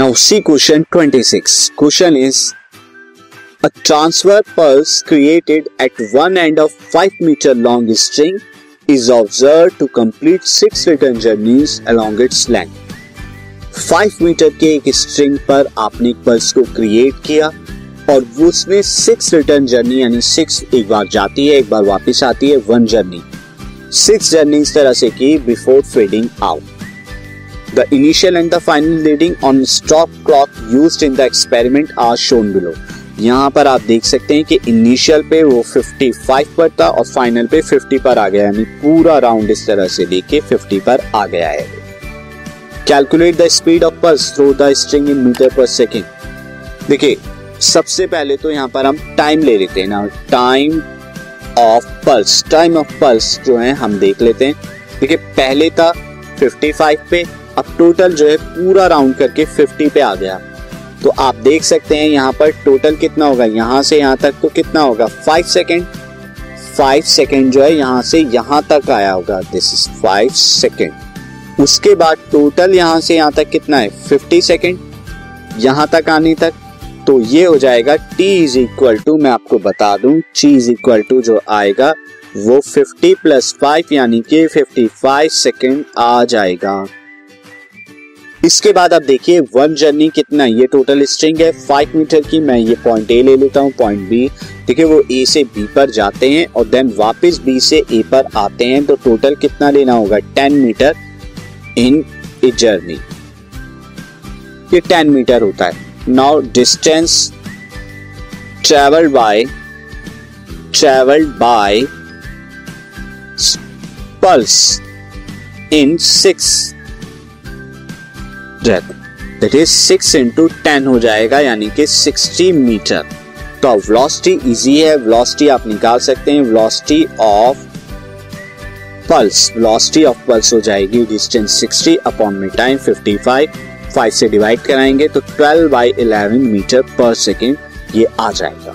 Now see question 26. Question is a transfer pulse created at one end of 5 meter long string is observed to complete 6 return journeys along its length. 5 metre के एक string पर आपने एक pulse को create किया और उसमें six return journey यानी सिक्स एक बार जाती है एक बार वापस आती है वन जर्नी सिक्स जर्नी इस तरह से की before fading out The initial and the final reading on stop clock used in the experiment are shown below. यहाँ पर आप देख सकते हैं कि इनिशियल पे वो 55 पर था और फाइनल पे 50 पर आ गया यानी पूरा राउंड इस तरह से लेके 50 पर आ गया है। Calculate the speed of pulse through the string in metre per second देखिए, सबसे पहले तो यहाँ पर हम टाइम ले लेते हैं ना। Time of pulse time of pulse जो है हम देख लेते हैं। देखिए, पहले था 55 पे अब टोटल जो है पूरा राउंड करके 50 पे आ गया। तो आप देख सकते हैं यहाँ पर टोटल कितना होगा? यहाँ से यहाँ तक तो कितना होगा? फाइव सेकेंड फाइव सेकेंड जो है यहाँ से यहाँ तक आया होगा। दिस इज़ फाइव सेकेंड उसके बाद टोटल यहाँ से यहाँ तक कितना है? फिफ्टी सेकेंड यहाँ तक आने तक। तो ये हो जाएगा t इज़ इक्वल टू मैं आपको बता दूँ, t इज़ इक्वल टू जो आएगा, वो 50 प्लस फाइव यानी कि 55 सेकेंड आ जाएगा। इसके बाद आप देखिए वन जर्नी कितना ये टोटल स्ट्रिंग है फाइव मीटर की। मैं ये पॉइंट ए ले लेता हूँ पॉइंट बी देखिए, वो ए से बी पर जाते हैं और देन वापस बी से ए पर आते हैं। तो टोटल कितना लेना होगा? Ten metre in a journey ये टेन मीटर होता है। Now distance travelled by travelled by pulse in six death that is six into ten हो जाएगा, यानी कि सिक्सटी मीटर तो अब वेलोसिटी इजी है वेलोसिटी आप निकाल सकते हैं velocity of pulse velocity of pulse हो जाएगी डिस्टेंस 60 अपॉन में टाइम 55 5 से डिवाइड कराएँगे तो 12 बाई 11 मीटर पर सेकेंड ये आ जाएगा।